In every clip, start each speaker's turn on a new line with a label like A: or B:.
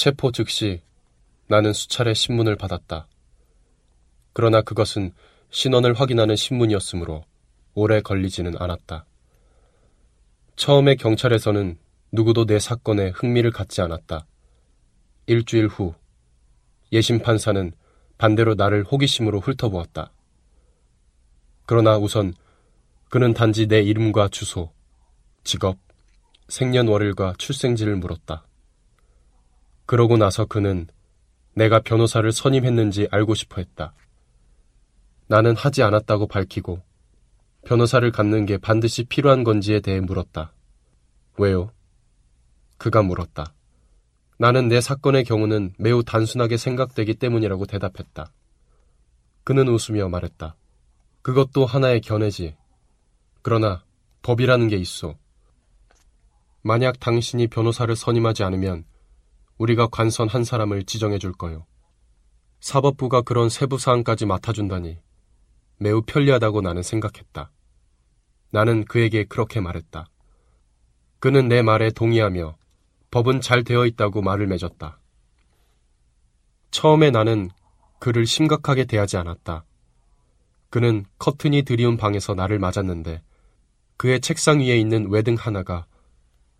A: 체포 즉시 나는 수차례 신문을 받았다. 그러나 그것은 신원을 확인하는 신문이었으므로 오래 걸리지는 않았다. 처음에 경찰에서는 누구도 내 사건에 흥미를 갖지 않았다. 일주일 후 예심 판사는 반대로 나를 호기심으로 훑어보았다. 그러나 우선 그는 단지 내 이름과 주소, 직업, 생년월일과 출생지를 물었다. 그러고 나서 그는 내가 변호사를 선임했는지 알고 싶어 했다. 나는 하지 않았다고 밝히고 변호사를 갖는 게 반드시 필요한 건지에 대해 물었다. 왜요? 그가 물었다. 나는 내 사건의 경우는 매우 단순하게 생각되기 때문이라고 대답했다. 그는 웃으며 말했다. 그것도 하나의 견해지. 그러나 법이라는 게 있어. 만약 당신이 변호사를 선임하지 않으면 우리가 관선 한 사람을 지정해 줄 거요. 사법부가 그런 세부 사항까지 맡아준다니 매우 편리하다고 나는 생각했다. 나는 그에게 그렇게 말했다. 그는 내 말에 동의하며 법은 잘 되어 있다고 말을 맺었다. 처음에 나는 그를 심각하게 대하지 않았다. 그는 커튼이 드리운 방에서 나를 맞았는데 그의 책상 위에 있는 외등 하나가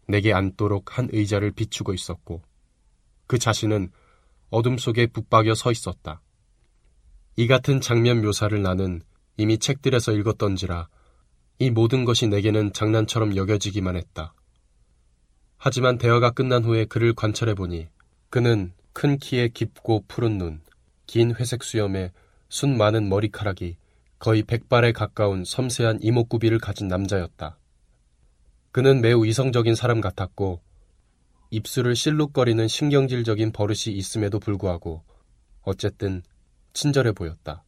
A: 내게 앉도록 한 의자를 비추고 있었고 그 자신은 어둠 속에 붙박여 서 있었다. 이 같은 장면 묘사를 나는 이미 책들에서 읽었던지라 이 모든 것이 내게는 장난처럼 여겨지기만 했다. 하지만 대화가 끝난 후에 그를 관찰해 보니 그는 큰 키에 깊고 푸른 눈, 긴 회색 수염에 순 많은 머리카락이 거의 백발에 가까운 섬세한 이목구비를 가진 남자였다. 그는 매우 이성적인 사람 같았고 입술을 실룩거리는 신경질적인 버릇이 있음에도 불구하고 어쨌든 친절해 보였다.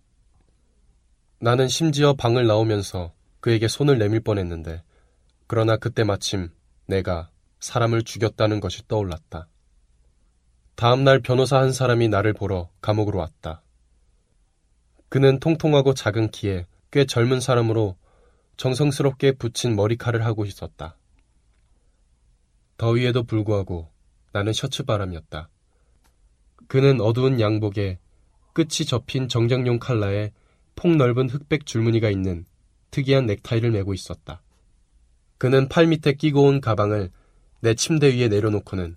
A: 나는 심지어 방을 나오면서 그에게 손을 내밀 뻔했는데 그러나 그때 마침 내가 사람을 죽였다는 것이 떠올랐다. 다음날 변호사 한 사람이 나를 보러 감옥으로 왔다. 그는 통통하고 작은 키에 꽤 젊은 사람으로 정성스럽게 붙인 머리칼을 하고 있었다. 더위에도 불구하고 나는 셔츠 바람이었다. 그는 어두운 양복에 끝이 접힌 정장용 칼라에 폭넓은 흑백 줄무늬가 있는 특이한 넥타이를 메고 있었다. 그는 팔 밑에 끼고 온 가방을 내 침대 위에 내려놓고는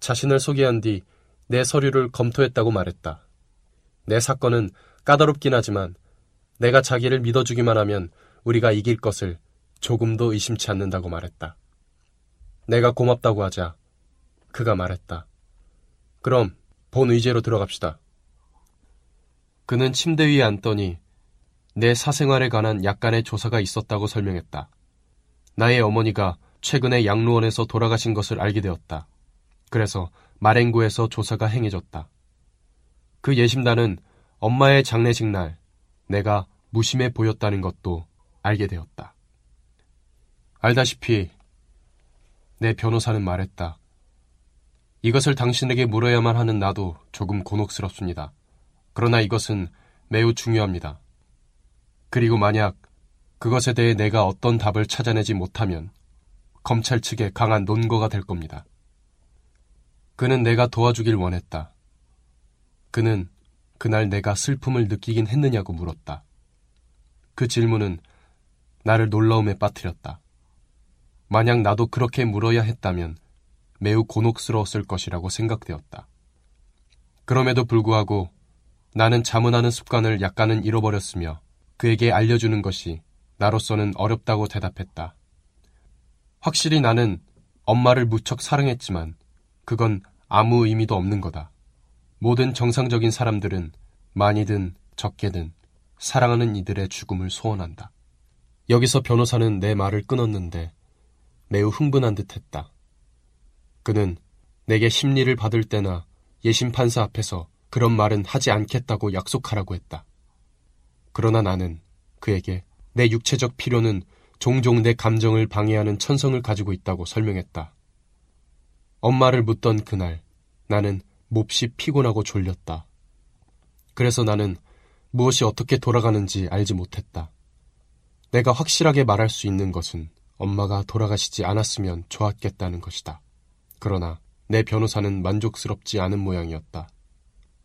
A: 자신을 소개한 뒤 내 서류를 검토했다고 말했다. 내 사건은 까다롭긴 하지만 내가 자기를 믿어주기만 하면 우리가 이길 것을 조금도 의심치 않는다고 말했다. 내가 고맙다고 하자 그가 말했다. 그럼 본 의제로 들어갑시다. 그는 침대 위에 앉더니 내 사생활에 관한 약간의 조사가 있었다고 설명했다. 나의 어머니가 최근에 양로원에서 돌아가신 것을 알게 되었다. 그래서 마랭구에서 조사가 행해졌다. 그 예심단은 엄마의 장례식 날 내가 무심해 보였다는 것도 알게 되었다. 알다시피 내 변호사는 말했다. 이것을 당신에게 물어야만 하는 나도 조금 곤혹스럽습니다. 그러나 이것은 매우 중요합니다. 그리고 만약 그것에 대해 내가 어떤 답을 찾아내지 못하면 검찰 측에 강한 논거가 될 겁니다. 그는 내가 도와주길 원했다. 그는 그날 내가 슬픔을 느끼긴 했느냐고 물었다. 그 질문은 나를 놀라움에 빠뜨렸다. 만약 나도 그렇게 물어야 했다면 매우 곤혹스러웠을 것이라고 생각되었다. 그럼에도 불구하고 나는 자문하는 습관을 약간은 잃어버렸으며 그에게 알려주는 것이 나로서는 어렵다고 대답했다. 확실히 나는 엄마를 무척 사랑했지만 그건 아무 의미도 없는 거다. 모든 정상적인 사람들은 많이든 적게든 사랑하는 이들의 죽음을 소원한다. 여기서 변호사는 내 말을 끊었는데 매우 흥분한 듯 했다. 그는 내게 심리를 받을 때나 예심 판사 앞에서 그런 말은 하지 않겠다고 약속하라고 했다. 그러나 나는 그에게 내 육체적 필요는 종종 내 감정을 방해하는 천성을 가지고 있다고 설명했다. 엄마를 묻던 그날 나는 몹시 피곤하고 졸렸다. 그래서 나는 무엇이 어떻게 돌아가는지 알지 못했다. 내가 확실하게 말할 수 있는 것은 엄마가 돌아가시지 않았으면 좋았겠다는 것이다. 그러나 내 변호사는 만족스럽지 않은 모양이었다.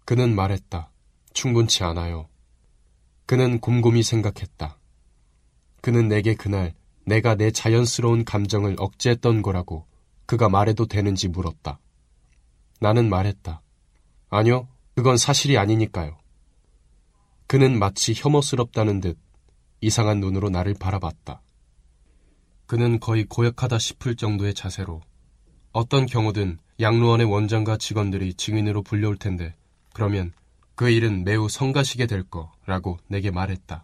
A: 그는 말했다. 충분치 않아요. 그는 곰곰이 생각했다. 그는 내게 그날 내가 내 자연스러운 감정을 억제했던 거라고 그가 말해도 되는지 물었다. 나는 말했다. 아니요, 그건 사실이 아니니까요. 그는 마치 혐오스럽다는 듯 이상한 눈으로 나를 바라봤다. 그는 거의 고약하다 싶을 정도의 자세로 어떤 경우든 양로원의 원장과 직원들이 증인으로 불려올 텐데 그러면 그 일은 매우 성가시게 될 거라고 내게 말했다.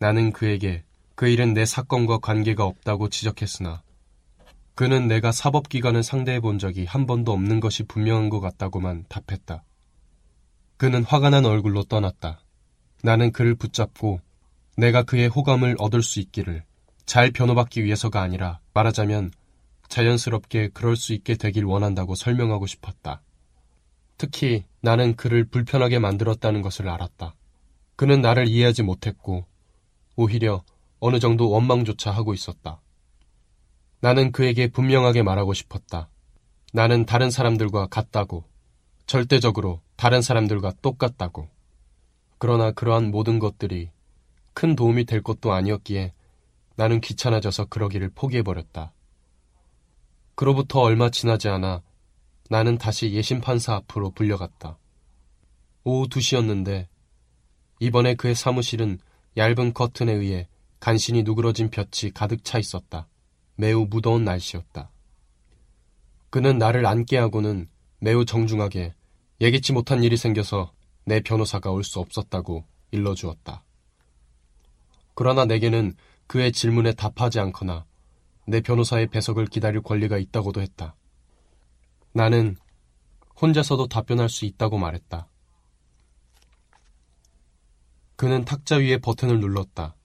A: 나는 그에게 그 일은 내 사건과 관계가 없다고 지적했으나 그는 내가 사법기관을 상대해 본 적이 한 번도 없는 것이 분명한 것 같다고만 답했다. 그는 화가 난 얼굴로 떠났다. 나는 그를 붙잡고 내가 그의 호감을 얻을 수 있기를 잘 변호받기 위해서가 아니라 말하자면 자연스럽게 그럴 수 있게 되길 원한다고 설명하고 싶었다. 특히 나는 그를 불편하게 만들었다는 것을 알았다. 그는 나를 이해하지 못했고 오히려 어느 정도 원망조차 하고 있었다. 나는 그에게 분명하게 말하고 싶었다. 나는 다른 사람들과 같다고. 절대적으로 다른 사람들과 똑같다고. 그러나 그러한 모든 것들이 큰 도움이 될 것도 아니었기에 나는 귀찮아져서 그러기를 포기해버렸다. 그로부터 얼마 지나지 않아 나는 다시 예심판사 앞으로 불려갔다. 오후 2시였는데 이번에 그의 사무실은 얇은 커튼에 의해 간신히 누그러진 볕이 가득 차 있었다. 매우 무더운 날씨였다. 그는 나를 앉게 하고는 매우 정중하게 예기치 못한 일이 생겨서 내 변호사가 올 수 없었다고 일러주었다. 그러나 내게는 그의 질문에 답하지 않거나 내 변호사의 배석을 기다릴 권리가 있다고도 했다. 나는 혼자서도 답변할 수 있다고 말했다. 그는 탁자 위에 버튼을 눌렀다.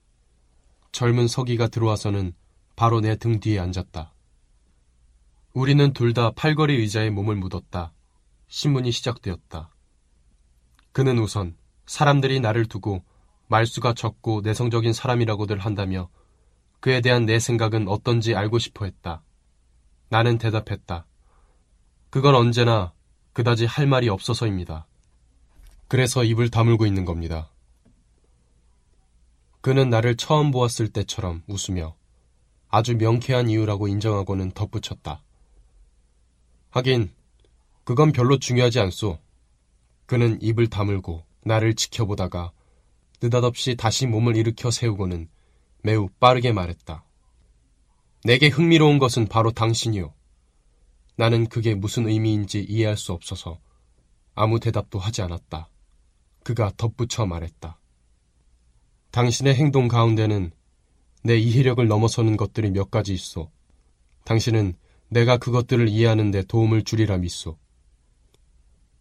A: 젊은 서기가 들어와서는 바로 내 등 뒤에 앉았다. 우리는 둘 다 팔걸이 의자에 몸을 묻었다. 신문이 시작되었다. 그는 우선 사람들이 나를 두고 말수가 적고 내성적인 사람이라고들 한다며 그에 대한 내 생각은 어떤지 알고 싶어 했다. 나는 대답했다. 그건 언제나 그다지 할 말이 없어서입니다. 그래서 입을 다물고 있는 겁니다. 그는 나를 처음 보았을 때처럼 웃으며 아주 명쾌한 이유라고 인정하고는 덧붙였다. 하긴, 그건 별로 중요하지 않소. 그는 입을 다물고 나를 지켜보다가 느닷없이 다시 몸을 일으켜 세우고는 매우 빠르게 말했다. 내게 흥미로운 것은 바로 당신이요. 나는 그게 무슨 의미인지 이해할 수 없어서 아무 대답도 하지 않았다. 그가 덧붙여 말했다. 당신의 행동 가운데는 내 이해력을 넘어서는 것들이 몇 가지 있어. 당신은 내가 그것들을 이해하는 데 도움을 주리라 믿소.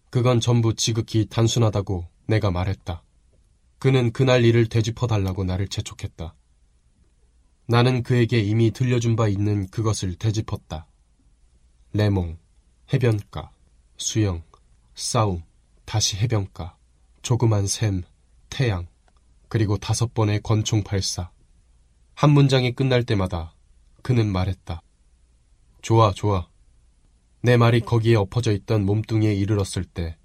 A: 그건 전부 지극히 단순하다고 내가 말했다. 그는 그날 일을 되짚어 달라고 나를 재촉했다. 나는 그에게 이미 들려준 바 있는 그것을 되짚었다. 레몽, 해변가, 수영, 싸움, 다시 해변가, 조그만 샘, 태양, 그리고 다섯 번의 권총 발사. 한 문장이 끝날 때마다 그는 말했다. 좋아, 좋아. 내 말이 거기에 엎어져 있던 몸뚱이에 이르렀을 때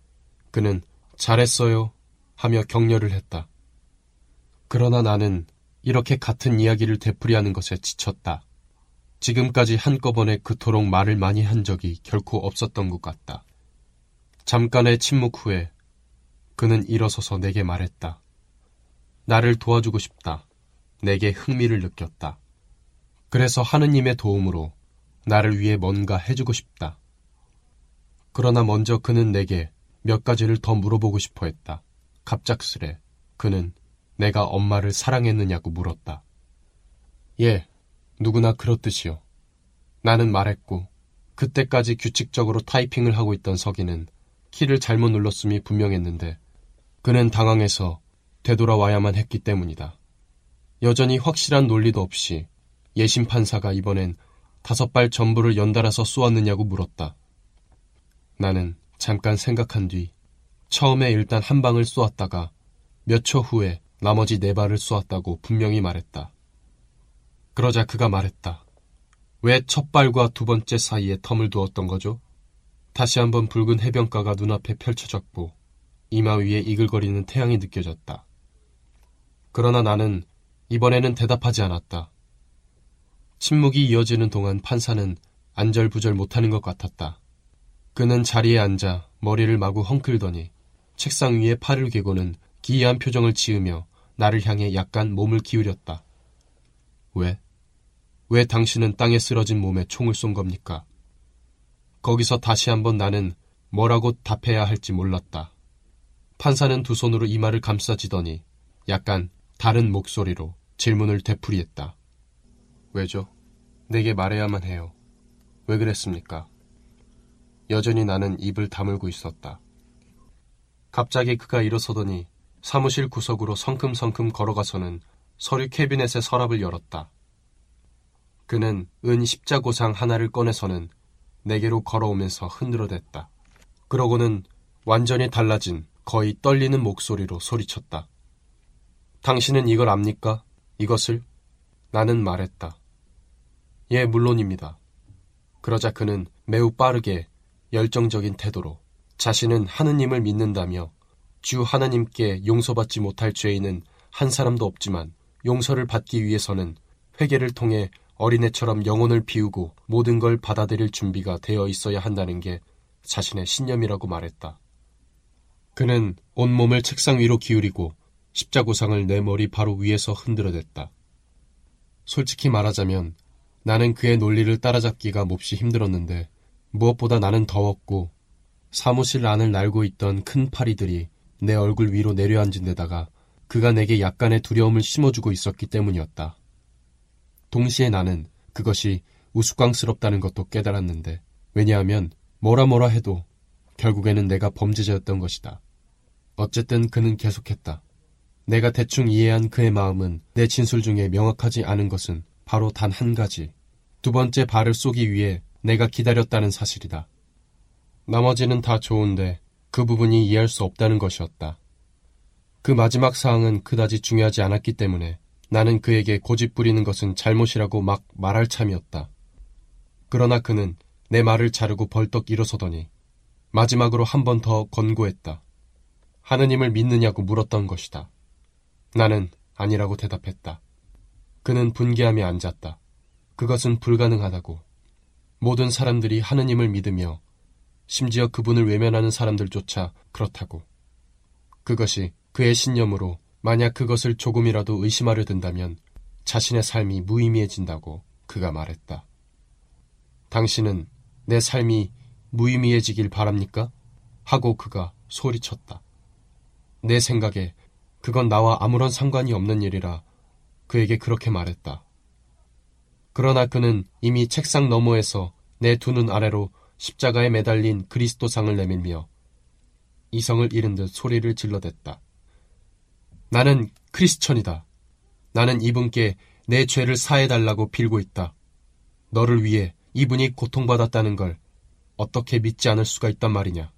A: 그는 잘했어요 하며 격려를 했다. 그러나 나는 이렇게 같은 이야기를 되풀이하는 것에 지쳤다. 지금까지 한꺼번에 그토록 말을 많이 한 적이 결코 없었던 것 같다. 잠깐의 침묵 후에 그는 일어서서 내게 말했다. 나를 도와주고 싶다. 내게 흥미를 느꼈다. 그래서 하느님의 도움으로 나를 위해 뭔가 해주고 싶다. 그러나 먼저 그는 내게 몇 가지를 더 물어보고 싶어 했다. 갑작스레 그는 내가 엄마를 사랑했느냐고 물었다. 예, 누구나 그렇듯이요. 나는 말했고, 그때까지 규칙적으로 타이핑을 하고 있던 서기는 키를 잘못 눌렀음이 분명했는데, 그는 당황해서 되돌아와야만 했기 때문이다. 여전히 확실한 논리도 없이 예심 판사가 이번엔 다섯 발 전부를 연달아서 쏘았느냐고 물었다. 나는 잠깐 생각한 뒤 처음에 일단 한 방을 쏘았다가 몇 초 후에 나머지 네 발을 쏘았다고 분명히 말했다. 그러자 그가 말했다. 왜 첫 발과 두 번째 사이에 텀을 두었던 거죠? 다시 한번 붉은 해변가가 눈앞에 펼쳐졌고 이마 위에 이글거리는 태양이 느껴졌다. 그러나 나는 이번에는 대답하지 않았다. 침묵이 이어지는 동안 판사는 안절부절 못하는 것 같았다. 그는 자리에 앉아 머리를 마구 헝클더니 책상 위에 팔을 괴고는 기이한 표정을 지으며 나를 향해 약간 몸을 기울였다. 왜? 왜 당신은 땅에 쓰러진 몸에 총을 쏜 겁니까? 거기서 다시 한번 나는 뭐라고 답해야 할지 몰랐다. 판사는 두 손으로 이마를 감싸지더니 약간 다른 목소리로 질문을 되풀이했다. 왜죠? 내게 말해야만 해요. 왜 그랬습니까? 여전히 나는 입을 다물고 있었다. 갑자기 그가 일어서더니 사무실 구석으로 성큼성큼 걸어가서는 서류 캐비넷의 서랍을 열었다. 그는 은 십자고상 하나를 꺼내서는 내게로 걸어오면서 흔들어댔다. 그러고는 완전히 달라진 거의 떨리는 목소리로 소리쳤다. 당신은 이걸 압니까? 이것을? 나는 말했다. 예, 물론입니다. 그러자 그는 매우 빠르게 열정적인 태도로 자신은 하느님을 믿는다며 주 하나님께 용서받지 못할 죄인은 한 사람도 없지만 용서를 받기 위해서는 회개를 통해 어린애처럼 영혼을 비우고 모든 걸 받아들일 준비가 되어 있어야 한다는 게 자신의 신념이라고 말했다. 그는 온몸을 책상 위로 기울이고 십자고상을 내 머리 바로 위에서 흔들어댔다. 솔직히 말하자면 나는 그의 논리를 따라잡기가 몹시 힘들었는데 무엇보다 나는 더웠고 사무실 안을 날고 있던 큰 파리들이 내 얼굴 위로 내려앉은 데다가 그가 내게 약간의 두려움을 심어주고 있었기 때문이었다. 동시에 나는 그것이 우스꽝스럽다는 것도 깨달았는데 왜냐하면 뭐라 뭐라 해도 결국에는 내가 범죄자였던 것이다. 어쨌든 그는 계속했다. 내가 대충 이해한 그의 마음은 내 진술 중에 명확하지 않은 것은 바로 단 한 가지. 두 번째 발을 쏘기 위해 내가 기다렸다는 사실이다. 나머지는 다 좋은데 그 부분이 이해할 수 없다는 것이었다. 그 마지막 사항은 그다지 중요하지 않았기 때문에 나는 그에게 고집 부리는 것은 잘못이라고 막 말할 참이었다. 그러나 그는 내 말을 자르고 벌떡 일어서더니 마지막으로 한 번 더 권고했다. 하느님을 믿느냐고 물었던 것이다. 나는 아니라고 대답했다. 그는 분개하며 앉았다. 그것은 불가능하다고. 모든 사람들이 하느님을 믿으며 심지어 그분을 외면하는 사람들조차 그렇다고. 그것이 그의 신념으로 만약 그것을 조금이라도 의심하려 든다면 자신의 삶이 무의미해진다고 그가 말했다. 당신은 내 삶이 무의미해지길 바랍니까? 하고 그가 소리쳤다. 내 생각에 그건 나와 아무런 상관이 없는 일이라 그에게 그렇게 말했다. 그러나 그는 이미 책상 너머에서 내 두 눈 아래로 십자가에 매달린 그리스도상을 내밀며 이성을 잃은 듯 소리를 질러댔다. 나는 크리스천이다. 나는 이분께 내 죄를 사해달라고 빌고 있다. 너를 위해 이분이 고통받았다는 걸 어떻게 믿지 않을 수가 있단 말이냐.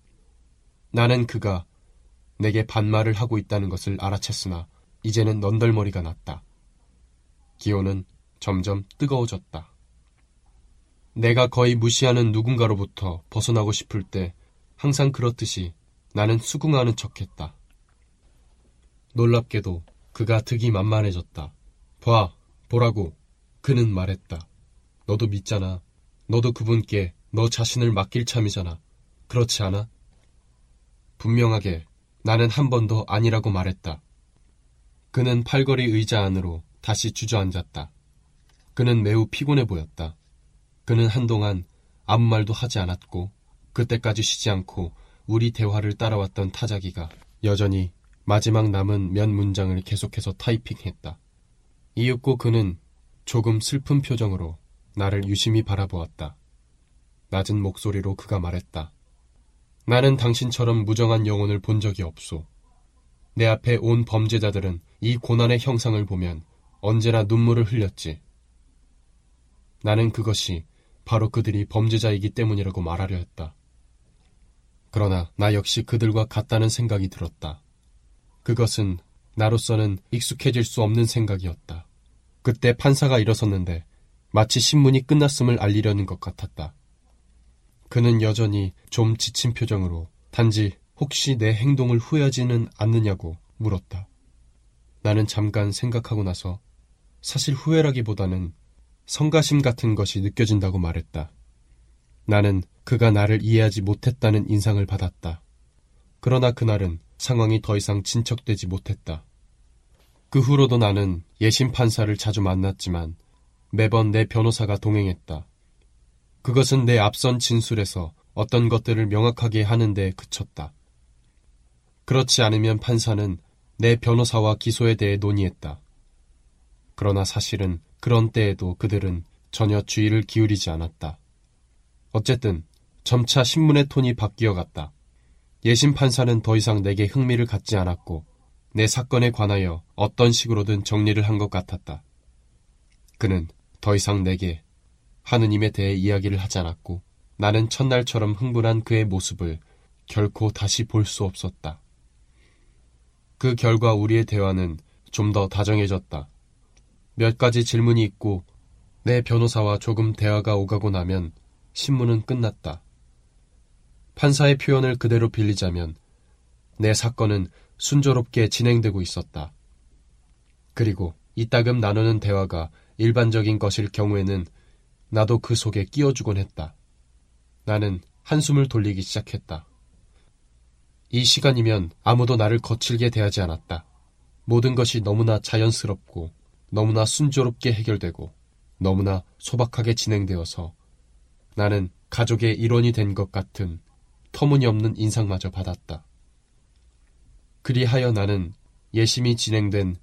A: 나는 그가 내게 반말을 하고 있다는 것을 알아챘으나 이제는 넌덜머리가 났다. 기온은 점점 뜨거워졌다. 내가 거의 무시하는 누군가로부터 벗어나고 싶을 때 항상 그렇듯이 나는 수긍하는 척했다. 놀랍게도 그가 득이 만만해졌다. 봐, 보라고. 그는 말했다. 너도 믿잖아. 너도 그분께 너 자신을 맡길 참이잖아. 그렇지 않아? 분명하게 나는 한 번도 아니라고 말했다. 그는 팔걸이 의자 안으로 다시 주저앉았다. 그는 매우 피곤해 보였다. 그는 한동안 아무 말도 하지 않았고 그때까지 쉬지 않고 우리 대화를 따라왔던 타자기가 여전히 마지막 남은 몇 문장을 계속해서 타이핑했다. 이윽고 그는 조금 슬픈 표정으로 나를 유심히 바라보았다. 낮은 목소리로 그가 말했다. 나는 당신처럼 무정한 영혼을 본 적이 없소. 내 앞에 온 범죄자들은 이 고난의 형상을 보면 언제나 눈물을 흘렸지. 나는 그것이 바로 그들이 범죄자이기 때문이라고 말하려 했다. 그러나 나 역시 그들과 같다는 생각이 들었다. 그것은 나로서는 익숙해질 수 없는 생각이었다. 그때 판사가 일어섰는데 마치 신문이 끝났음을 알리려는 것 같았다. 그는 여전히 좀 지친 표정으로 단지 혹시 내 행동을 후회하지는 않느냐고 물었다. 나는 잠깐 생각하고 나서 사실 후회라기보다는 성가심 같은 것이 느껴진다고 말했다. 나는 그가 나를 이해하지 못했다는 인상을 받았다. 그러나 그날은 상황이 더 이상 진척되지 못했다. 그 후로도 나는 예심 판사를 자주 만났지만 매번 내 변호사가 동행했다. 그것은 내 앞선 진술에서 어떤 것들을 명확하게 하는 데 그쳤다. 그렇지 않으면 판사는 내 변호사와 기소에 대해 논의했다. 그러나 사실은 그런 때에도 그들은 전혀 주의를 기울이지 않았다. 어쨌든 점차 신문의 톤이 바뀌어 갔다. 예심 판사는 더 이상 내게 흥미를 갖지 않았고 내 사건에 관하여 어떤 식으로든 정리를 한 것 같았다. 그는 더 이상 내게 하느님에 대해 이야기를 하지 않았고 나는 첫날처럼 흥분한 그의 모습을 결코 다시 볼 수 없었다. 그 결과 우리의 대화는 좀 더 다정해졌다. 몇 가지 질문이 있고 내 변호사와 조금 대화가 오가고 나면 신문은 끝났다. 판사의 표현을 그대로 빌리자면 내 사건은 순조롭게 진행되고 있었다. 그리고 이따금 나누는 대화가 일반적인 것일 경우에는 나도 그 속에 끼어주곤 했다. 나는 한숨을 돌리기 시작했다. 이 시간이면 아무도 나를 거칠게 대하지 않았다. 모든 것이 너무나 자연스럽고 너무나 순조롭게 해결되고 너무나 소박하게 진행되어서 나는 가족의 일원이 된 것 같은 터무니없는 인상마저 받았다. 그리하여 나는 예심이 진행된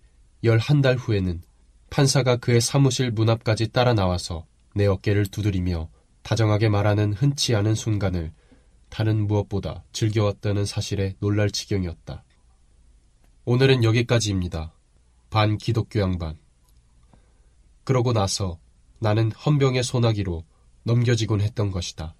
A: 열한 달 후에는 판사가 그의 사무실 문 앞까지 따라 나와서 내 어깨를 두드리며 다정하게 말하는 흔치 않은 순간을 다른 무엇보다 즐겨왔다는 사실에 놀랄 지경이었다. 오늘은 여기까지입니다. 반 기독교 양반. 그러고 나서 나는 헌병의 소나기로 넘겨지곤 했던 것이다.